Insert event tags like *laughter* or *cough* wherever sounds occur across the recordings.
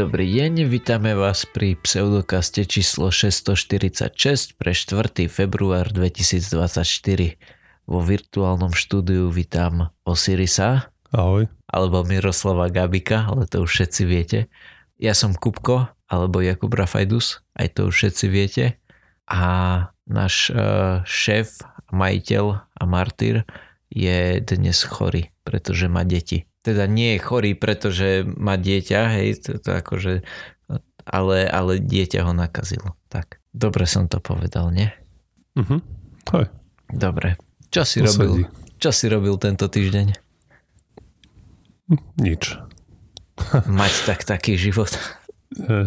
Dobrý deň, vítame vás pri pseudokaste číslo 646 pre 4. február 2024. Vo virtuálnom štúdiu vítam Osirisa. Ahoj. Alebo Miroslava Gabika, ale to už všetci viete. Ja som Kupko, alebo Jakub Rafajdus, aj to už všetci viete. A náš uh, šéf, majiteľ a martýr je dnes chorý, pretože má deti teda nie je chorý, pretože má dieťa, hej, to, to akože, ale, ale dieťa ho nakazilo. Tak, dobre som to povedal, nie? Mhm, hej. Dobre. Čo si robil? Čo si robil tento týždeň? Nič. Mať tak taký život.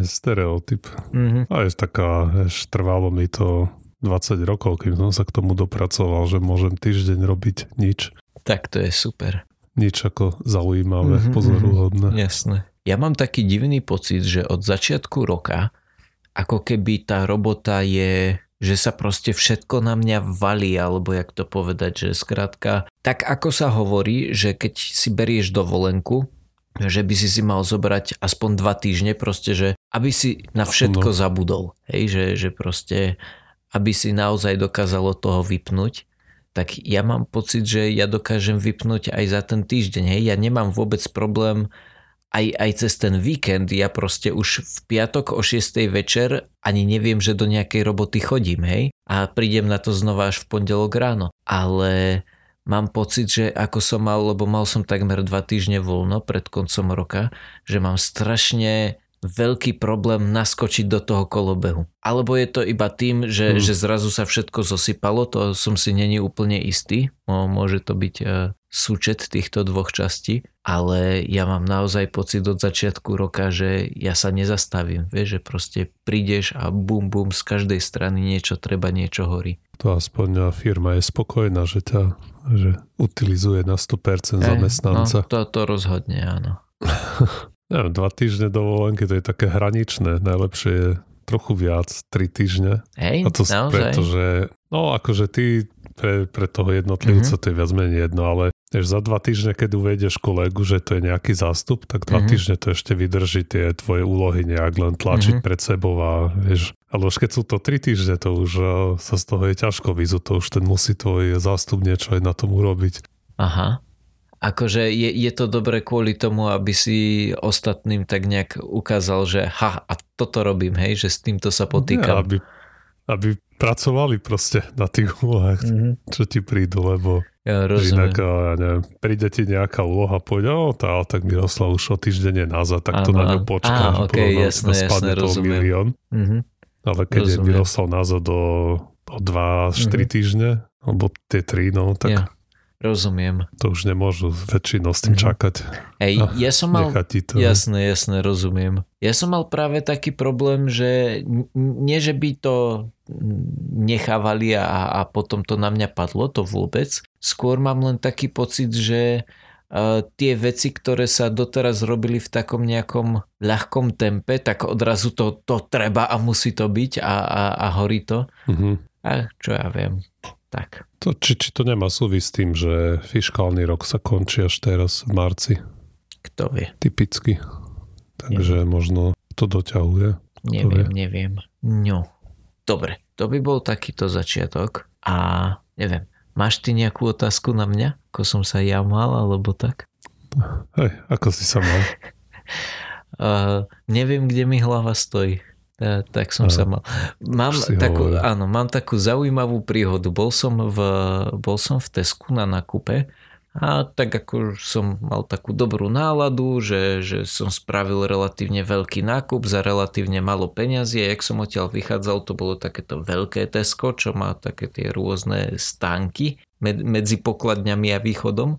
Stereotyp. Mm-hmm. A je taká, vieš, trvalo mi to 20 rokov, kým som sa k tomu dopracoval, že môžem týždeň robiť nič. Tak to je super nič ako zaujímavé, mm-hmm, pozoruhodné. Jasné. Ja mám taký divný pocit, že od začiatku roka ako keby tá robota je, že sa proste všetko na mňa valí, alebo jak to povedať, že skrátka, tak ako sa hovorí, že keď si berieš dovolenku, že by si si mal zobrať aspoň dva týždne, proste, že aby si na všetko no. zabudol, hej, že, že proste, aby si naozaj dokázalo toho vypnúť tak ja mám pocit, že ja dokážem vypnúť aj za ten týždeň. Hej. Ja nemám vôbec problém aj, aj cez ten víkend. Ja proste už v piatok o 6. večer ani neviem, že do nejakej roboty chodím. Hej. A prídem na to znova až v pondelok ráno. Ale mám pocit, že ako som mal, lebo mal som takmer dva týždne voľno pred koncom roka, že mám strašne veľký problém naskočiť do toho kolobehu. Alebo je to iba tým, že, hmm. že zrazu sa všetko zosypalo, to som si není úplne istý. Môže to byť e, súčet týchto dvoch častí, ale ja mám naozaj pocit od začiatku roka, že ja sa nezastavím. Vieš, že proste prídeš a bum bum z každej strany niečo treba, niečo horí. To aspoň firma je spokojná, že ťa že utilizuje na 100% zamestnanca. No, to, to rozhodne, áno. *laughs* Neviem, dva týždne dovolenky, to je také hraničné. Najlepšie je trochu viac, tri týždne. Hej, A to naozaj. preto, že no akože ty pre, pre toho jednotlivca mm-hmm. to je viac menej jedno, ale vieš, za dva týždne, keď uvedieš kolegu, že to je nejaký zástup, tak dva mm-hmm. týždne to ešte vydrží tie tvoje úlohy nejak len tlačiť mm-hmm. pred sebou a vieš, ale už keď sú to tri týždne, to už sa z toho je ťažko vyzú, to už ten musí tvoj zástup niečo aj na tom urobiť. Aha akože je, je to dobre kvôli tomu, aby si ostatným tak nejak ukázal, že ha, a toto robím, hej, že s týmto sa potýkam. Ja, aby, aby pracovali proste na tých úlohách, mm-hmm. čo ti prídu, lebo ja rozumiem. inak, ja neviem, príde ti nejaká úloha, pôjde, o, tá, tak Miroslav už o týždeň je nazad, tak to na ňu počká, Á, okay, jasné, jasné, rozumiem. milión. Mm-hmm. Ale keď rozumiem. je Miroslav nazad o, o 2-4 mm-hmm. týždne, alebo tie 3, no, tak... Ja Rozumiem. To už nemôžu väčšinou s tým mhm. čakať. Hej, ja som mal... To. Jasné, jasné, rozumiem. Ja som mal práve taký problém, že nie, že by to nechávali a, a potom to na mňa padlo, to vôbec. Skôr mám len taký pocit, že uh, tie veci, ktoré sa doteraz robili v takom nejakom ľahkom tempe, tak odrazu to, to treba a musí to byť a, a, a horí to. Mm-hmm. A čo ja viem. Tak. To, či, či to nemá súvisť s tým, že fiskálny rok sa končí až teraz v marci? Kto vie? Typicky. Takže neviem. možno to doťahuje. Kto neviem, vie? neviem. No, dobre. To by bol takýto začiatok. A neviem, máš ty nejakú otázku na mňa? Ako som sa ja mal, alebo tak? Hej, ako si sa mal? uh, *laughs* neviem, kde mi hlava stojí. Ja, tak som a, sa mal. Mám takú, áno, mám takú zaujímavú príhodu. Bol som v, bol som v Tesku na nakupe a tak ako som mal takú dobrú náladu, že, že som spravil relatívne veľký nákup za relatívne malo peňazí a jak som odtiaľ vychádzal, to bolo takéto veľké Tesko, čo má také tie rôzne stánky medzi pokladňami a východom.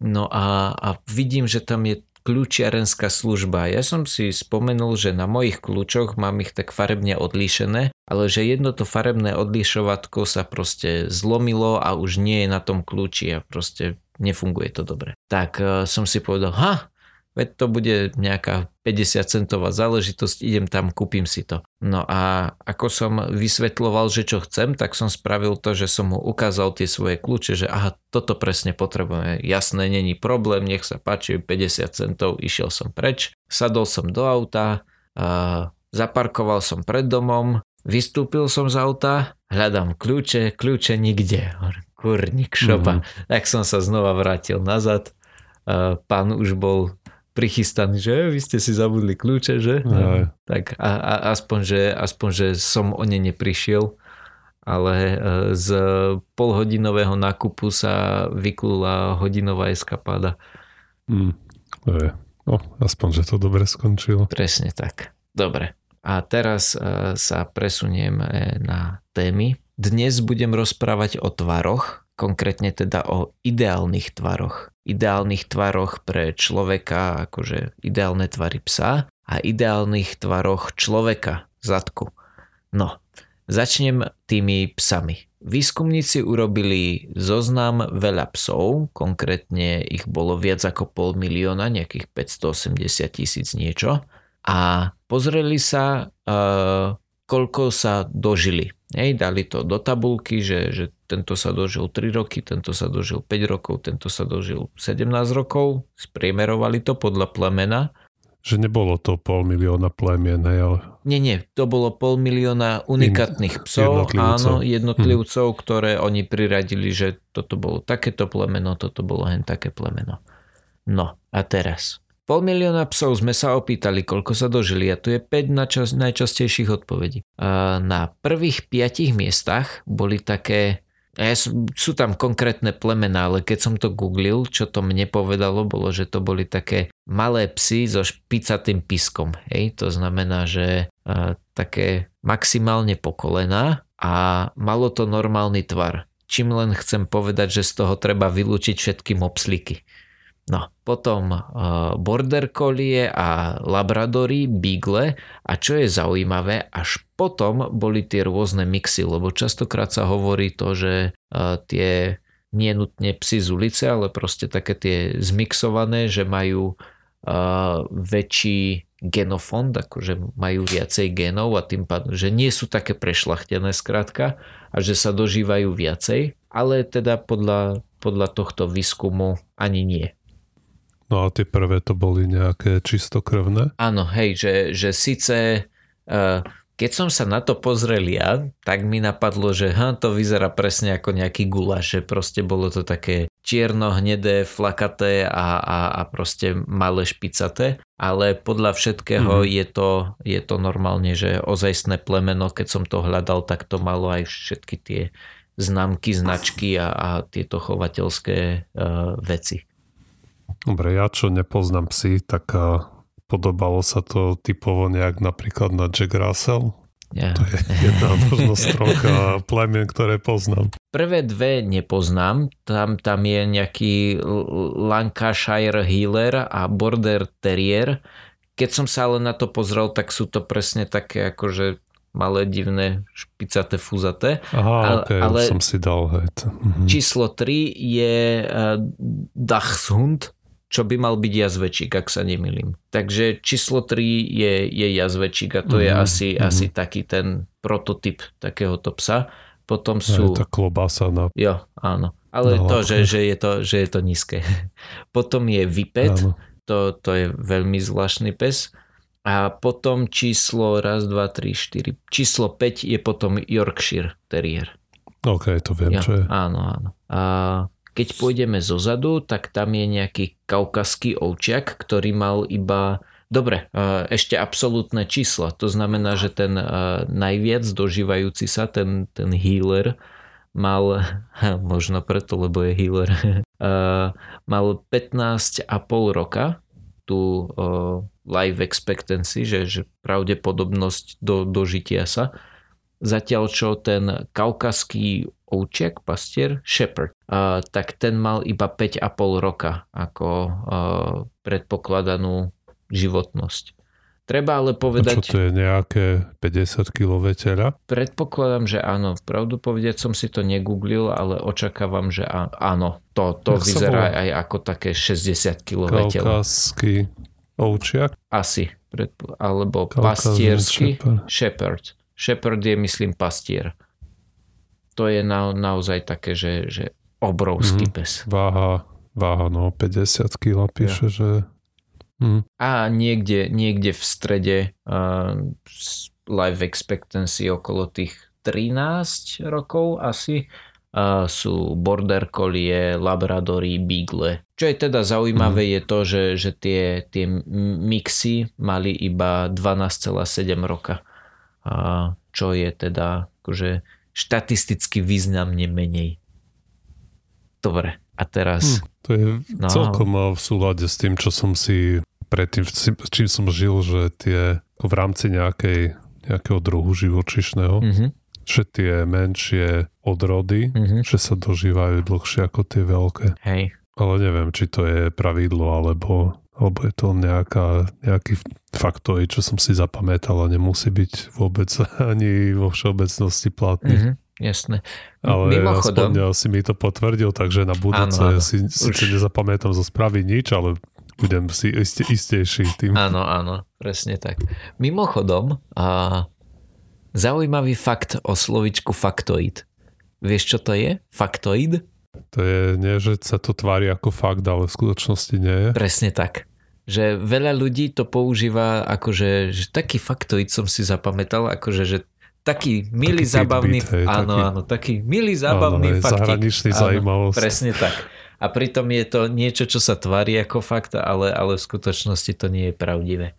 No a, a vidím, že tam je kľúčiarenská služba. Ja som si spomenul, že na mojich kľúčoch mám ich tak farebne odlíšené, ale že jedno to farebné odlišovatko sa proste zlomilo a už nie je na tom kľúči a proste nefunguje to dobre. Tak uh, som si povedal, ha, veď to bude nejaká 50 centová záležitosť, idem tam, kúpim si to. No a ako som vysvetloval, že čo chcem, tak som spravil to, že som mu ukázal tie svoje kľúče, že aha, toto presne potrebujeme. Jasné, není problém, nech sa páči, 50 centov, išiel som preč, sadol som do auta, zaparkoval som pred domom, vystúpil som z auta, hľadám kľúče, kľúče nikde. Kurník šopa. Mm-hmm. Tak som sa znova vrátil nazad. Pán už bol prichystaný, že vy ste si zabudli kľúče, že? No, tak a, a, aspoň, že, aspoň, že som o ne neprišiel, ale e, z polhodinového nákupu sa vyklula hodinová eskapáda. Mm. No, aspoň, že to dobre skončilo. Presne tak. Dobre. A teraz e, sa presuniem na témy. Dnes budem rozprávať o tvaroch, konkrétne teda o ideálnych tvaroch ideálnych tvaroch pre človeka, akože ideálne tvary psa a ideálnych tvaroch človeka, zadku. No, začnem tými psami. Výskumníci urobili zoznam veľa psov, konkrétne ich bolo viac ako pol milióna, nejakých 580 tisíc niečo. A pozreli sa, uh, koľko sa dožili. Hej, dali to do tabulky, že, že tento sa dožil 3 roky, tento sa dožil 5 rokov, tento sa dožil 17 rokov, spriemerovali to podľa plemena. Že nebolo to pol milióna plemien, hej, ale... Nie, nie, to bolo pol milióna unikátnych psov, jednotlivcov. áno, jednotlivcov, hm. ktoré oni priradili, že toto bolo takéto plemeno, toto bolo hen také plemeno. No, a teraz. Pol milióna psov sme sa opýtali, koľko sa dožili a tu je 5 načas, najčastejších odpovedí. Na prvých 5 miestach boli také, ja sú tam konkrétne plemená, ale keď som to googlil, čo to mne povedalo, bolo, že to boli také malé psy so špicatým piskom. Hej? To znamená, že také maximálne pokolená a malo to normálny tvar. Čím len chcem povedať, že z toho treba vylúčiť všetky mopsliky. No, potom uh, border collie a labradory, beagle. A čo je zaujímavé, až potom boli tie rôzne mixy, lebo častokrát sa hovorí to, že uh, tie nie nutne psy z ulice, ale proste také tie zmixované, že majú uh, väčší genofond, akože majú viacej genov a tým pádom, že nie sú také prešlachtené skrátka a že sa dožívajú viacej, ale teda podľa, podľa tohto výskumu ani nie. No a tie prvé to boli nejaké čistokrvné? Áno, hej, že, že síce uh, keď som sa na to pozrel ja, tak mi napadlo, že ha, to vyzerá presne ako nejaký gulaš, že proste bolo to také čierno, hnedé, flakaté a, a, a proste malé špicaté, ale podľa všetkého mm-hmm. je, to, je to normálne, že ozajstné plemeno, keď som to hľadal, tak to malo aj všetky tie známky, značky a, a tieto chovateľské uh, veci. Dobre, ja čo nepoznám psy, tak podobalo sa to typovo nejak napríklad na Jack Russell. Yeah. To je *laughs* jedna možno z troch plemien, ktoré poznám. Prvé dve nepoznám. Tam, tam je nejaký Lancashire Healer a Border Terrier. Keď som sa ale na to pozrel, tak sú to presne také akože malé, divné, špicaté, fúzaté. Aha, okay, ale som si dal. Hej. Mhm. Číslo 3 je uh, Dachshund, čo by mal byť jazvečík, ak sa nemýlim. Takže číslo 3 je, je jazvečík a to mm-hmm. je mhm, asi, mm-hmm. asi taký ten prototyp takéhoto psa. Potom sú... Je tá klobása na... Jo, áno. Ale na to, že, že, je to, že je to nízke. *laughs* Potom je Vipet, to, to je veľmi zvláštny pes. A potom číslo raz, dva, tri, štyri. Číslo 5 je potom Yorkshire Terrier. OK, to viem, jo, čo je. Áno, áno. A keď pôjdeme zo zadu, tak tam je nejaký kaukaský ovčiak, ktorý mal iba Dobre, ešte absolútne čísla. To znamená, že ten najviac dožívajúci sa, ten, ten healer, mal, *laughs* možno preto, lebo je healer, *laughs* mal 15,5 roka tú life expectancy, že, že pravdepodobnosť do, dožitia sa. Zatiaľ čo ten kaukaský ovčiak, pastier, shepherd, uh, tak ten mal iba 5,5 roka ako uh, predpokladanú životnosť. Treba ale A povedať... čo to je nejaké 50 kg tela? Predpokladám, že áno. Pravdu povedať som si to negooglil, ale očakávam, že áno. To, to sa vyzerá volá? aj ako také 60 kg telo. Kaukázsky ovčiak? Asi. Predpo- alebo Kaukázny pastiersky. shepherd. Shepherd. Shepherd je, myslím, pastier. To je na, naozaj také, že, že obrovský Mhm. pes. Váha, váha no 50 kg píše, že... Hm. A niekde, niekde v strede uh, life expectancy okolo tých 13 rokov asi uh, sú border collie, labradory, beagle. Čo je teda zaujímavé je to, že, že tie, tie mixy mali iba 12,7 roka. A čo je teda akože štatisticky významne menej. Dobre, a teraz... Hm, to je No. celkom eh, v súlade s tým, čo som si predtým, s čím- som žil, že tie ako v rámci nejakej, nejakého druhu živočišného, Mhm, že tie menšie odrody, mhm. že sa dožívajú dlhšie ako tie veľké. Hej, Ale neviem, či to je pravidlo, alebo, alebo je to nejaká, nejaký faktoid, čo som si zapamätal a nemusí byť vôbec *laughs* ani vo všeobecnosti platný. mhm, jasné. Ale Mimochodom, aspoň si mi to potvrdil, takže na budúce Áno, áno. si, si Už- nezapamätám zo správy nič, ale budem si iste, istejší tým. Áno, áno, presne tak. Mimochodom, a zaujímavý fakt o slovičku faktoid. Vieš, čo to je? Faktoid? To je nie, že sa to tvári ako fakt, ale v skutočnosti nie je. Presne tak. Že veľa ľudí to používa akože, že taký faktoid som si zapamätal, akože, že taký milý Taký zábavný, tidbit, hej, áno, taký- áno, taký milý zábavný Áno, faktik. zahraničný Áno, zaujímavosť. Presne tak. A pritom je to niečo, čo sa tvári ako fakt, ale, ale v skutočnosti to nie je pravdivé.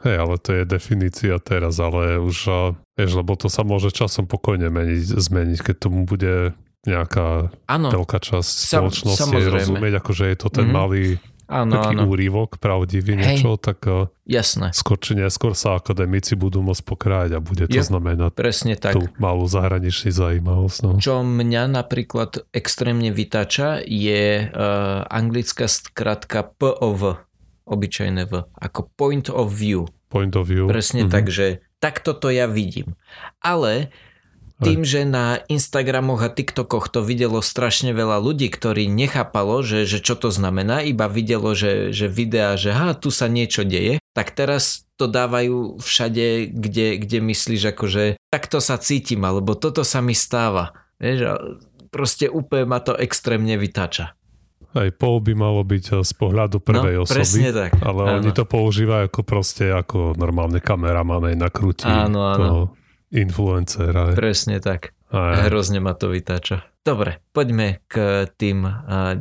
Hej, ale to je definícia teraz, ale už, a, vieš, lebo to sa môže časom pokojne meniť, zmeniť, keď tomu bude nejaká Áno, veľká časť Sam- spoločnosti samozrejme. rozumieť, akože je to ten Mhm. malý áno, taký áno, úrivok, pravdivý Hej. niečo, tak a, jasné. skôr či neskôr sa akademici budú môcť pokrájať a bude to Jo. znamenať Presne tak. tú malú zahraničný zaujímavosť. No. Čo mňa napríklad extrémne vytáča je uh, anglická skratka POV, obyčajné V, ako point of view. Point of view. Presne Mhm. tak, že takto to ja vidím. Ale tým, že na Instagramoch a TikTokoch to videlo strašne veľa ľudí, ktorí nechápalo, že, že čo to znamená, iba videlo, že, že videá, že ha, tu sa niečo deje, tak teraz to dávajú všade, kde, kde myslíš akože takto sa cítim, alebo toto sa mi stáva. Vieš, proste úplne ma to extrémne vytáča. Aj pol by malo byť z pohľadu prvej no, osoby. presne tak. Ale Áno. oni to používajú ako proste ako normálne kameraman aj nakrúti Áno, áno. toho influencera. Presne tak. Aj, Hrozne ma to vytáča. Dobre, poďme k tým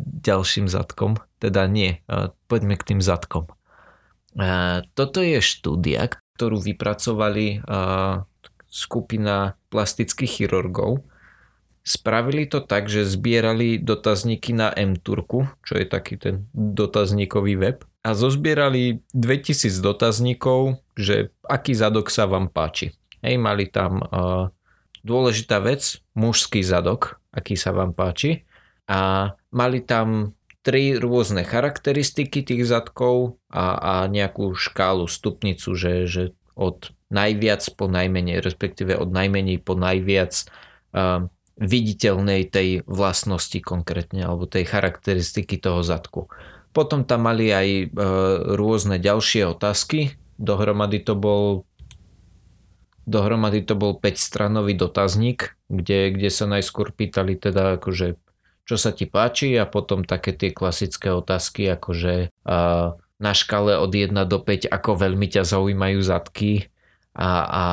ďalším zadkom. Teda nie, poďme k tým zadkom. Toto je štúdia, ktorú vypracovali skupina plastických chirurgov. Spravili to tak, že zbierali dotazníky na M-Turku, čo je taký ten dotazníkový web. A zozbierali 2000 dotazníkov, že aký zadok sa vám páči. Hej, mali tam uh, dôležitá vec, mužský zadok, aký sa vám páči. A mali tam tri rôzne charakteristiky tých zadkov a, a nejakú škálu, stupnicu, že, že od najviac po najmenej, respektíve od najmenej po najviac uh, viditeľnej tej vlastnosti konkrétne, alebo tej charakteristiky toho zadku. Potom tam mali aj uh, rôzne ďalšie otázky, dohromady to bol dohromady to bol 5-stranový dotazník, kde, kde sa najskôr pýtali teda akože čo sa ti páči a potom také tie klasické otázky akože uh, na škale od 1 do 5 ako veľmi ťa zaujímajú zadky a, a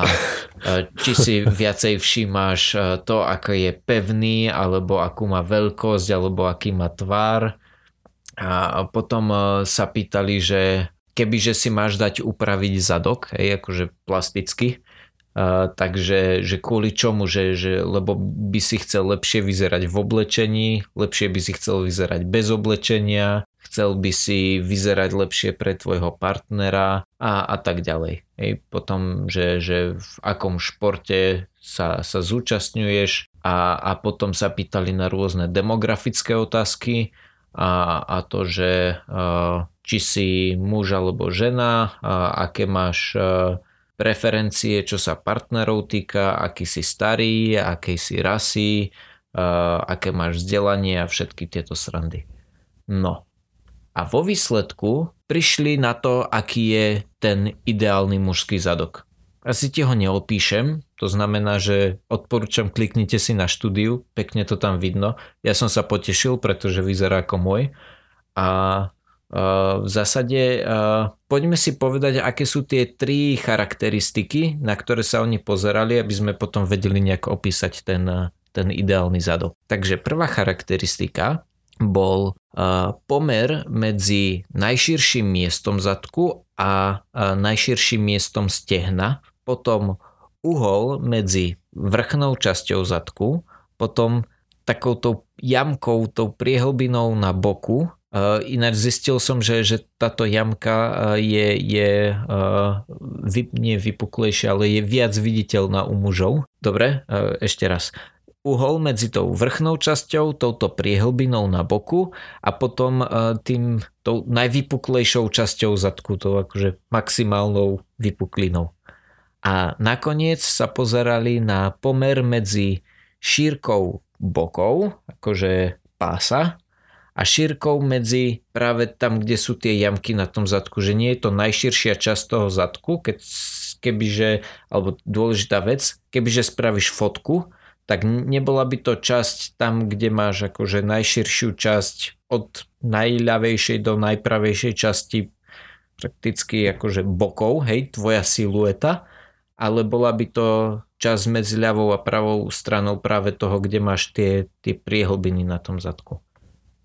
či si *laughs* viacej všímáš uh, to ako je pevný alebo akú má veľkosť alebo aký má tvár. A potom uh, sa pýtali, že kebyže si máš dať upraviť zadok, hej, akože plasticky, Uh, takže že kvôli čomu, že, že lebo by si chcel lepšie vyzerať v oblečení, lepšie by si chcel vyzerať bez oblečenia, chcel by si vyzerať lepšie pre tvojho partnera a, a tak ďalej. Hej, potom, že, že v akom športe sa, sa zúčastňuješ a, a potom sa pýtali na rôzne demografické otázky a, a to, že uh, či si muž alebo žena, aké máš preferencie, čo sa partnerov týka, aký si starý, akej si rasy, aké máš vzdelanie a všetky tieto srandy. No. A vo výsledku prišli na to, aký je ten ideálny mužský zadok. Asi ti ho neopíšem, to znamená, že odporúčam, kliknite si na štúdiu, pekne to tam vidno. Ja som sa potešil, pretože vyzerá ako môj. A v zásade poďme si povedať, aké sú tie tri charakteristiky, na ktoré sa oni pozerali, aby sme potom vedeli nejak opísať ten, ten ideálny zadok. Takže prvá charakteristika bol pomer medzi najširším miestom zadku a najširším miestom stehna potom uhol medzi vrchnou časťou zadku, potom takouto jamkou, tou priehlbinou na boku. Ináč zistil som, že, že táto jamka je, je nie vypuklejšia, ale je viac viditeľná u mužov. Dobre, ešte raz uhol medzi tou vrchnou časťou, touto priehlbinou na boku a potom tým tou najvypuklejšou časťou zadku, tou akože maximálnou vypuklinou. A nakoniec sa pozerali na pomer medzi šírkou bokov, akože pása, a šírkou medzi práve tam, kde sú tie jamky na tom zadku, že nie je to najširšia časť toho zadku, keď, kebyže, alebo dôležitá vec, kebyže spravíš fotku, tak nebola by to časť tam, kde máš akože najširšiu časť od najľavejšej do najpravejšej časti prakticky akože bokov, hej, tvoja silueta, ale bola by to čas medzi ľavou a pravou stranou práve toho, kde máš tie, tie priehlbiny na tom zadku.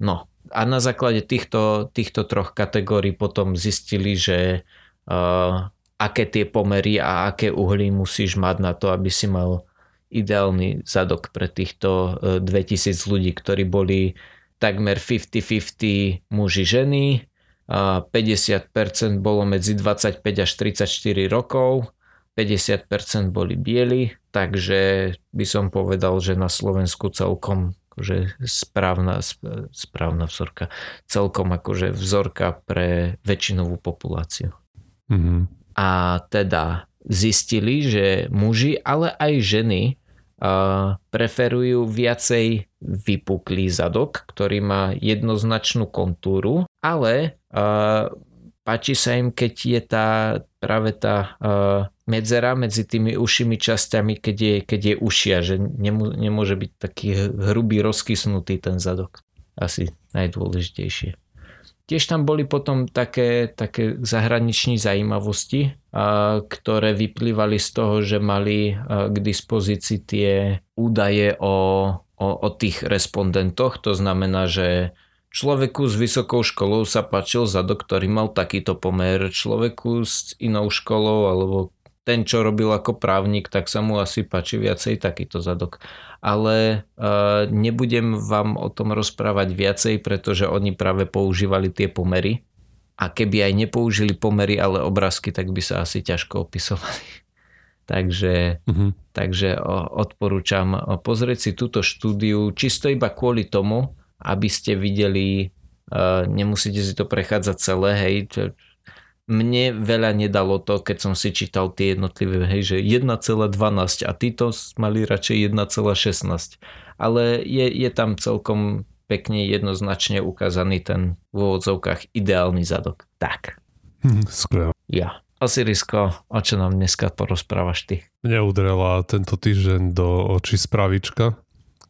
No a na základe týchto, týchto troch kategórií potom zistili, že uh, aké tie pomery a aké uhly musíš mať na to, aby si mal ideálny zadok pre týchto 2000 uh, ľudí, ktorí boli takmer 50-50 muži ženy, a 50% bolo medzi 25 až 34 rokov, 50% boli bieli, takže by som povedal, že na Slovensku celkom akože správna, správna vzorka, celkom akože vzorka pre väčšinovú populáciu. Mm-hmm. A teda zistili, že muži, ale aj ženy uh, preferujú viacej vypuklý zadok, ktorý má jednoznačnú kontúru, ale uh, páči sa im, keď je tá práve tá uh, medzera medzi tými ušimi časťami, keď je, keď je ušia, že nemô, nemôže byť taký hrubý, rozkysnutý ten zadok. Asi najdôležitejšie. Tiež tam boli potom také, také zahraniční zajímavosti, ktoré vyplývali z toho, že mali k dispozícii tie údaje o, o, o tých respondentoch. To znamená, že Človeku s vysokou školou sa páčil zadok, ktorý mal takýto pomer. Človeku s inou školou alebo ten, čo robil ako právnik, tak sa mu asi páči viacej takýto zadok. Ale uh, nebudem vám o tom rozprávať viacej, pretože oni práve používali tie pomery. A keby aj nepoužili pomery, ale obrázky, tak by sa asi ťažko opisovali. *laughs* takže, uh-huh. takže odporúčam pozrieť si túto štúdiu čisto iba kvôli tomu, aby ste videli, uh, nemusíte si to prechádzať celé, hej, mne veľa nedalo to, keď som si čítal tie jednotlivé, hej, že 1,12 a títo mali radšej 1,16. Ale je, je tam celkom pekne jednoznačne ukázaný ten v úvodzovkách ideálny zadok. Tak. Hm, skvelé. Ja. Osirisko, o čo nám dneska porozprávaš ty? Mne udrela tento týždeň do očí spravička,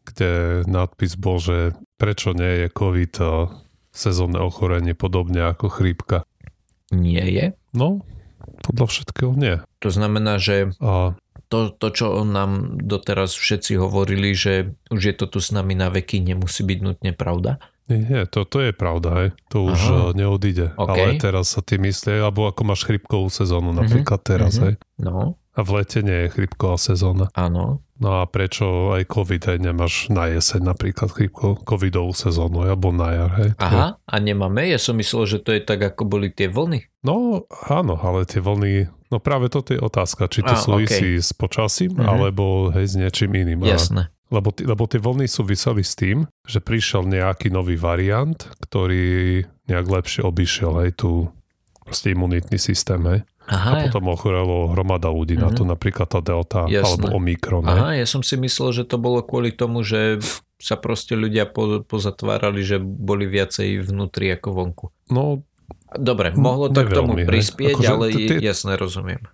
kde nadpis bol, že prečo nie je COVID sezónne ochorenie podobne ako chrípka nie je? No, podľa všetkého nie. To znamená, že A... to, to, čo nám doteraz všetci hovorili, že už je to tu s nami na veky, nemusí byť nutne pravda? Nie, nie to, to je pravda, hej. To už Aha. Eh, neodíde. Okay. Ale teraz sa ty myslí, alebo ako máš chrypkovú sezónu napríklad mm-hmm. teraz, mm-hmm. hej. No. A v lete nie je chrypková sezóna. Áno. No a prečo aj COVID, hej, nemáš na jeseň napríklad chrypko, covidovú sezónu, alebo na jar, hej. Aha, a nemáme? Ja som myslel, že to je tak, ako boli tie vlny. No, áno, ale tie vlny, no práve toto je otázka, či to a, súvisí okay. s počasím, mm-hmm. alebo hej, s niečím iným. Jasné. lebo, lebo tie vlny súviseli s tým, že prišiel nejaký nový variant, ktorý nejak lepšie obišiel aj tu proste imunitný systém, hej. Aha, a potom ochorelo hromada ľudí mm-hmm. na to, mhm. napríklad tá delta Jasné. alebo omikron. Aha, ja som si myslel, že to bolo kvôli tomu, že sa proste ľudia po, pozatvárali, že boli viacej vnútri ako vonku. No, Dobre, mohlo to k tomu prispieť, akože, ale tie, jasne rozumiem.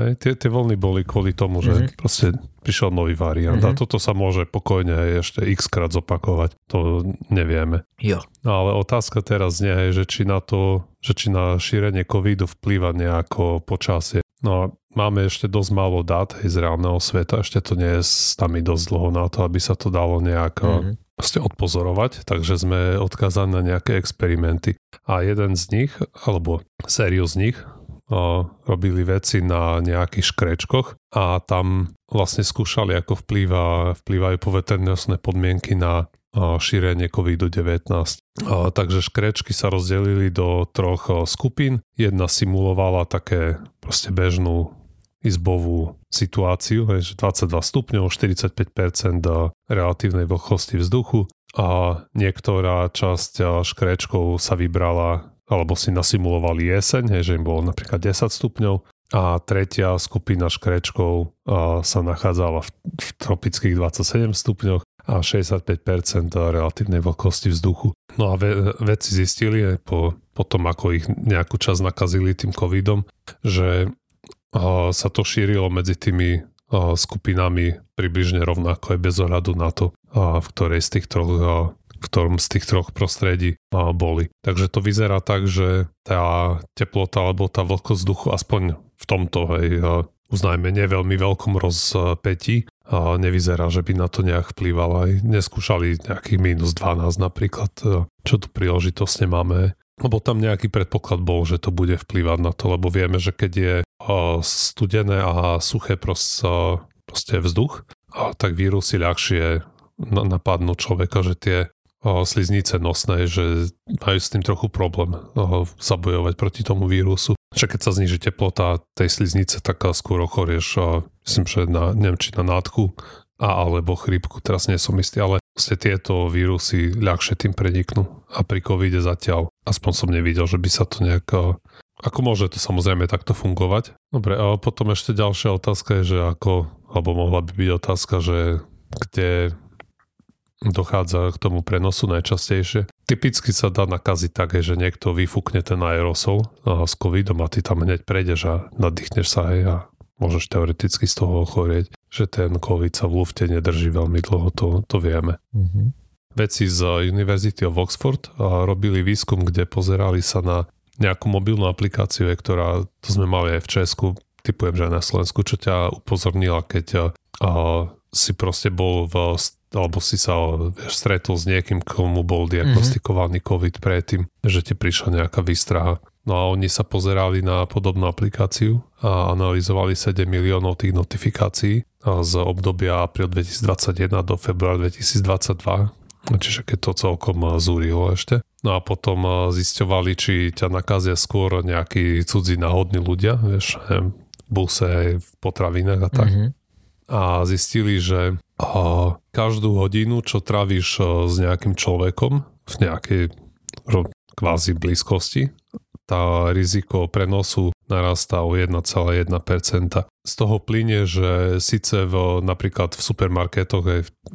Hej, tie, tie voľny boli kvôli tomu, že mm-hmm. proste prišiel nový variant mm-hmm. a toto sa môže pokojne ešte x krát zopakovať. To nevieme. Jo. No ale otázka teraz nie je, že či na to, že či na šírenie covidu vplýva nejako počasie. No a máme ešte dosť málo dát z reálneho sveta, ešte to nie je s nami dosť dlho na to, aby sa to dalo nejako mm-hmm. odpozorovať, takže sme odkázaní na nejaké experimenty. A jeden z nich, alebo sériu z nich, robili veci na nejakých škrečkoch a tam vlastne skúšali, ako vplýva, vplývajú poveternostné podmienky na šírenie COVID-19. Takže škrečky sa rozdelili do troch skupín. Jedna simulovala také proste bežnú izbovú situáciu, že 22 stupňov, 45% relatívnej vlhkosti vzduchu a niektorá časť škrečkov sa vybrala alebo si nasimulovali jeseň, že im bolo napríklad 10 stupňov a tretia skupina škrečkov sa nachádzala v, v tropických 27 stupňoch a 65% relatívnej vlhkosti vzduchu. No a ve, vedci zistili po, po tom, ako ich nejakú čas nakazili tým covidom, že a, sa to šírilo medzi tými a, skupinami približne rovnako aj bez ohľadu na to, a, v ktorej z tých troch ktorom z tých troch prostredí boli. Takže to vyzerá tak, že tá teplota alebo tá vlhkosť vzduchu aspoň v tomto, hej, uznajme, nie veľmi veľkom rozpetí, nevyzerá, že by na to nejak vplýval. Aj neskúšali nejakých minus 12 napríklad, čo tu príležitosne máme. Lebo tam nejaký predpoklad bol, že to bude vplývať na to, lebo vieme, že keď je studené a suché proste, proste vzduch, tak vírusy ľahšie napadnú človeka, že tie sliznice nosné, že majú s tým trochu problém zabojovať proti tomu vírusu. Však keď sa zniží teplota tej sliznice, tak skôr ochorieš, myslím, že na, neviem, či na nádchu a alebo chrípku, teraz nie som istý, ale vlastne tieto vírusy ľahšie tým preniknú. A pri covide zatiaľ, aspoň som nevidel, že by sa to nejak ako môže to samozrejme takto fungovať. Dobre, a potom ešte ďalšia otázka je, že ako, alebo mohla by byť otázka, že kde dochádza k tomu prenosu najčastejšie. Typicky sa dá nakaziť tak, že niekto vyfúkne ten aerosol s covidom a ty tam hneď prejdeš a nadýchneš sa aj a môžeš teoreticky z toho ochorieť, že ten covid sa v lufte nedrží veľmi dlho, to, to vieme. Mm-hmm. Veci z University of Oxford robili výskum, kde pozerali sa na nejakú mobilnú aplikáciu, ktorá, to sme mali aj v Česku, typujem, že aj na Slovensku, čo ťa upozornila, keď a, si proste bol v alebo si sa vieš, stretol s niekým, komu bol diagnostikovaný mm-hmm. COVID predtým, že ti prišla nejaká výstraha. No a oni sa pozerali na podobnú aplikáciu a analyzovali 7 miliónov tých notifikácií z obdobia apríl 2021 do február 2022 čiže keď to celkom zúrilo ešte. No a potom zisťovali, či ťa nakazia skôr nejakí cudzí náhodní ľudia, vieš, v buse, v potravinách a tak. Mm-hmm a zistili, že každú hodinu, čo tráviš s nejakým človekom v nejakej kvázi blízkosti, tá riziko prenosu narastá o 1,1%. Z toho plyne, že síce v, napríklad v supermarketoch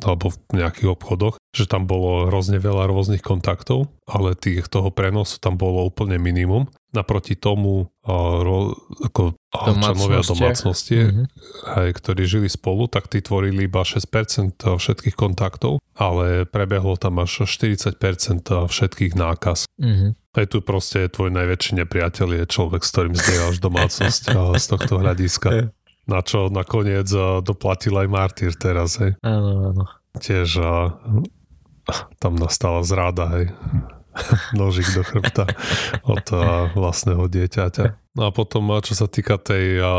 alebo v nejakých obchodoch, že tam bolo hrozne veľa rôznych kontaktov, ale tých, toho prenosu tam bolo úplne minimum. Naproti tomu ro, ako členovia domácnosti, mm-hmm. aj, ktorí žili spolu, tak tí tvorili iba 6% všetkých kontaktov, ale prebehlo tam až 40% všetkých nákaz. Mm-hmm. Aj tu proste tvoj najväčší nepriateľ je človek, s ktorým zdieľaš domácnosť z tohto hľadiska. *laughs* Na čo nakoniec doplatil aj Martyr teraz, hej. Áno, áno. Tiež a, tam nastala zrada, hej. *laughs* Nožik do chrbta *laughs* od a, vlastného dieťaťa. No a potom, čo sa týka tej a,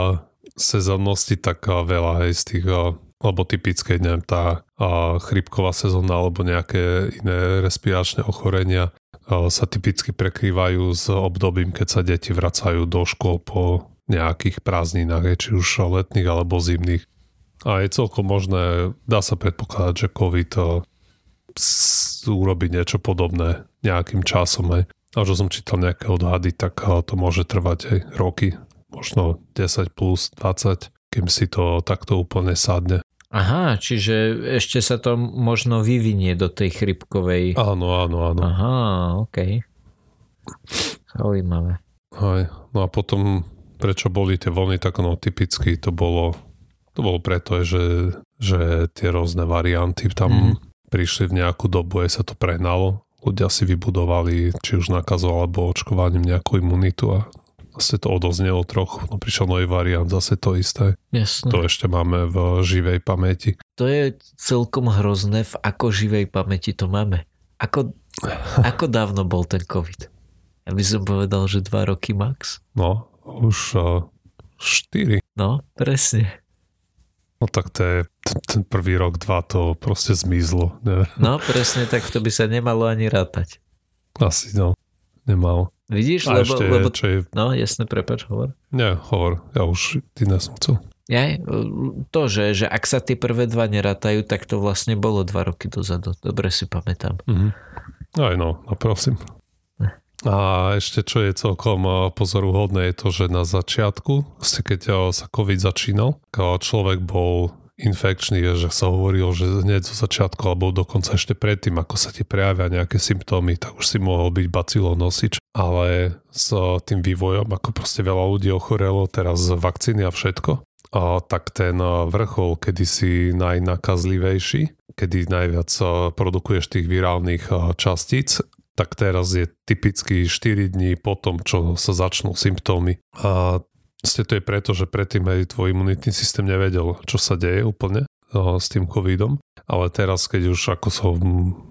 sezónnosti, tak a, veľa hej z tých a, alebo typické, neviem, tá a, chrypková sezóna alebo nejaké iné respiračné ochorenia sa typicky prekrývajú s obdobím, keď sa deti vracajú do škôl po nejakých prázdninách, či už letných alebo zimných. A je celkom možné, dá sa predpokladať, že COVID to urobí niečo podobné nejakým časom. Aj. A že som čítal nejaké odhady, tak to môže trvať aj roky, možno 10 plus 20, kým si to takto úplne sadne. Aha, čiže ešte sa to možno vyvinie do tej chrypkovej... Áno, áno, áno. Aha, OK. Zaujímavé. Hej. No a potom, prečo boli tie vlny tak no typicky, to bolo, to bolo preto, že, že tie rôzne varianty tam mm. prišli v nejakú dobu, aj sa to prehnalo. Ľudia si vybudovali či už nakazov alebo očkovaním nejakú imunitu a zase to odoznelo trochu, no prišiel nový variant, zase to isté. Jasne. To ešte máme v živej pamäti. To je celkom hrozné, v ako živej pamäti to máme. Ako, *laughs* ako dávno bol ten COVID? Ja by som povedal, že dva roky max. No, už uh, štyri. No, presne. No tak to je ten, prvý rok, dva to proste zmizlo. Ne? No presne, tak to by sa nemalo ani rátať. Asi no, nemal. Vidíš, A lebo, ešte, lebo... čo je... No, jasne, prepač, hovor. Nie, hovor, ja už ty som chcel. Ja, to, že, že ak sa tie prvé dva nerátajú, tak to vlastne bolo dva roky dozadu. Dobre si pamätám. Mhm. Aj no, no prosím. A ešte čo je celkom pozoruhodné je to, že na začiatku, keď sa COVID začínal, človek bol infekčný, že sa hovorilo, že hneď zo začiatku alebo dokonca ešte predtým, ako sa ti prejavia nejaké symptómy, tak už si mohol byť bacilonosič. Ale s tým vývojom, ako proste veľa ľudí ochorelo, teraz vakcíny a všetko, a tak ten vrchol, kedy si najnakazlivejší, kedy najviac produkuješ tých virálnych častíc tak teraz je typicky 4 dní po tom, čo sa začnú symptómy. A vlastne to je preto, že predtým aj tvoj imunitný systém nevedel, čo sa deje úplne s tým covidom. Ale teraz, keď už, ako som,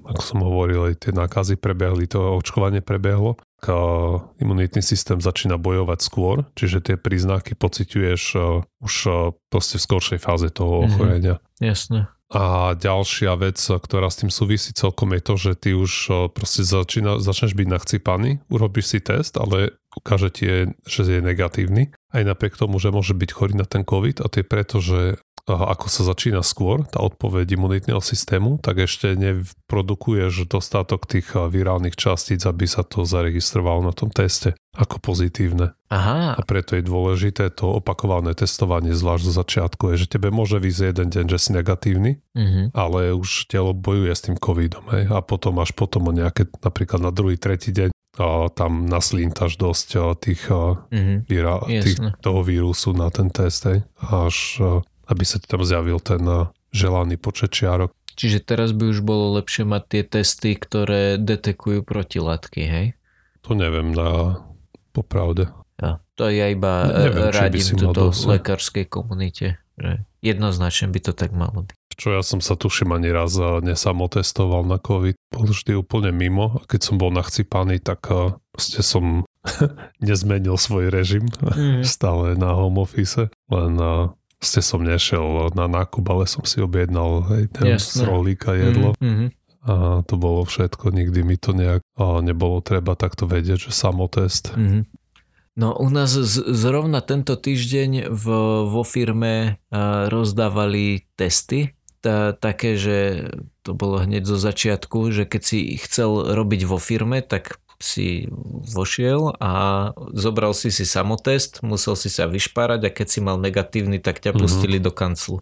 ako som hovoril, aj tie nákazy prebehli, to očkovanie prebehlo, tak imunitný systém začína bojovať skôr, čiže tie príznaky pociťuješ už proste v skoršej fáze toho mhm. ochorenia. Mm-hmm. Jasné. A ďalšia vec, ktorá s tým súvisí celkom je to, že ty už proste začína, začneš byť nachcípaný, urobíš si test, ale ukáže ti, že je negatívny. Aj napriek tomu, že môže byť chorý na ten COVID a to je preto, že ako sa začína skôr, tá odpoveď imunitného systému, tak ešte neprodukuješ dostatok tých virálnych častíc, aby sa to zaregistrovalo na tom teste ako pozitívne. Aha. A preto je dôležité to opakované testovanie, zvlášť zo začiatku, je, že tebe môže vyjsť jeden deň, že si negatívny, mm-hmm. ale už telo bojuje s tým covidom. Hej? A potom až potom o nejaké, napríklad na druhý, tretí deň a tam naslíntaš dosť tých, mm-hmm. víra, tých toho vírusu na ten test, hej? až aby sa tam zjavil ten eh, želaný počet čiarok. Čiže teraz by už bolo lepšie mať tie testy, ktoré detekujú protilátky, hej? To neviem na popravde. Ja, to ja iba ne, neviem, radím túto lekárskej komunite. Že jednoznačne by to tak malo byť. Čo ja som sa tuším ani raz eh, nesamotestoval na COVID. Bol vždy úplne mimo a keď som bol nachcipaný, tak eh, proste som *laughs* nezmenil svoj režim mm. stále na home office. Len ste som nešiel na nákup, ale som si objednal hej, ten z rolíka jedlo. Mm-hmm. A to bolo všetko, nikdy mi to nejak a nebolo treba takto vedieť, že samotest. Mm-hmm. No u nás z, zrovna tento týždeň v, vo firme a, rozdávali testy, tá, také, že to bolo hneď zo začiatku, že keď si chcel robiť vo firme, tak si vošiel a zobral si si samotest, musel si sa vyšpárať a keď si mal negatívny, tak ťa mhm. pustili mm-hmm. do kanclu.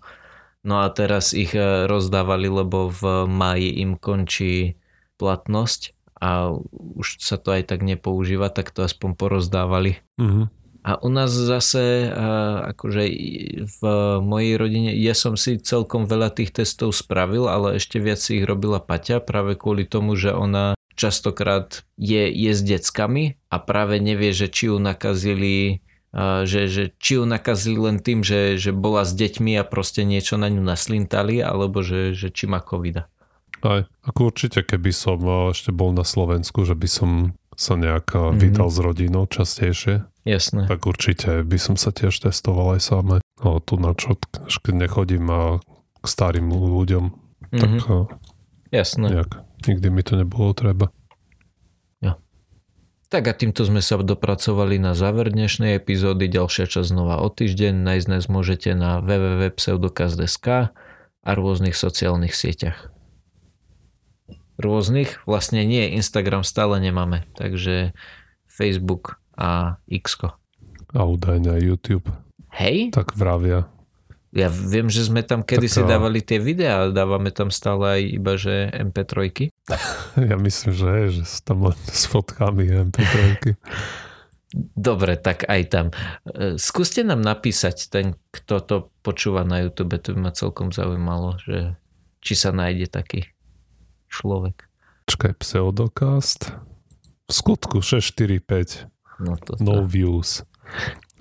No a teraz ich e, rozdávali, lebo v máji im končí platnosť a už sa to aj tak nepoužíva, tak to aspoň porozdávali. Mm-hmm. A u nás zase, e, akože v mojej rodine, ja som si celkom veľa tých testov spravil, ale ešte viac si ich robila Paťa práve kvôli tomu, že ona častokrát je, je s deckami a práve nevie, že či ju nakazili že, že či ju nakazili len tým, že, že bola s deťmi a proste niečo na ňu naslintali, alebo že, že či má covid. Aj, ako určite, keby som ešte bol na Slovensku, že by som sa nejak mm-hmm. vítal s rodinou častejšie. Jasné. Tak určite by som sa tiež testoval aj sám. No, tu na čo, keď nechodím k starým ľuďom, mm-hmm. tak Jasné. nejak Nikdy mi to nebolo treba. Ja. Tak a týmto sme sa dopracovali na záver dnešnej epizódy. Ďalšia časť znova o týždeň. Nájsť nás môžete na www.pseudokaz.sk a rôznych sociálnych sieťach. Rôznych? Vlastne nie, Instagram stále nemáme, takže Facebook a X. A údajne aj YouTube. Hej? Tak vravia. Ja viem, že sme tam kedysi tak, dávali tie videá, dávame tam stále aj iba, že MP3. *laughs* Ja myslím, že je, že sú tam len s fotkami MP3. Dobre, tak aj tam. E, skúste nám napísať ten, kto to počúva na YouTube, to by ma celkom zaujímalo, že či sa nájde taký človek. Čakaj, pseudocast? V skutku 645. No, to no views.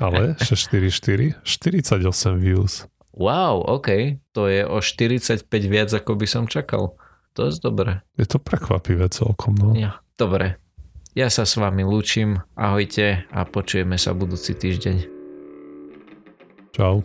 Ale 644, 48 views. Wow, OK. To je o 45 viac, ako by som čakal. To je dobre. Je to prekvapivé celkom, no. Ja, dobre. Ja sa s vami lúčim. Ahojte a počujeme sa budúci týždeň. Čau.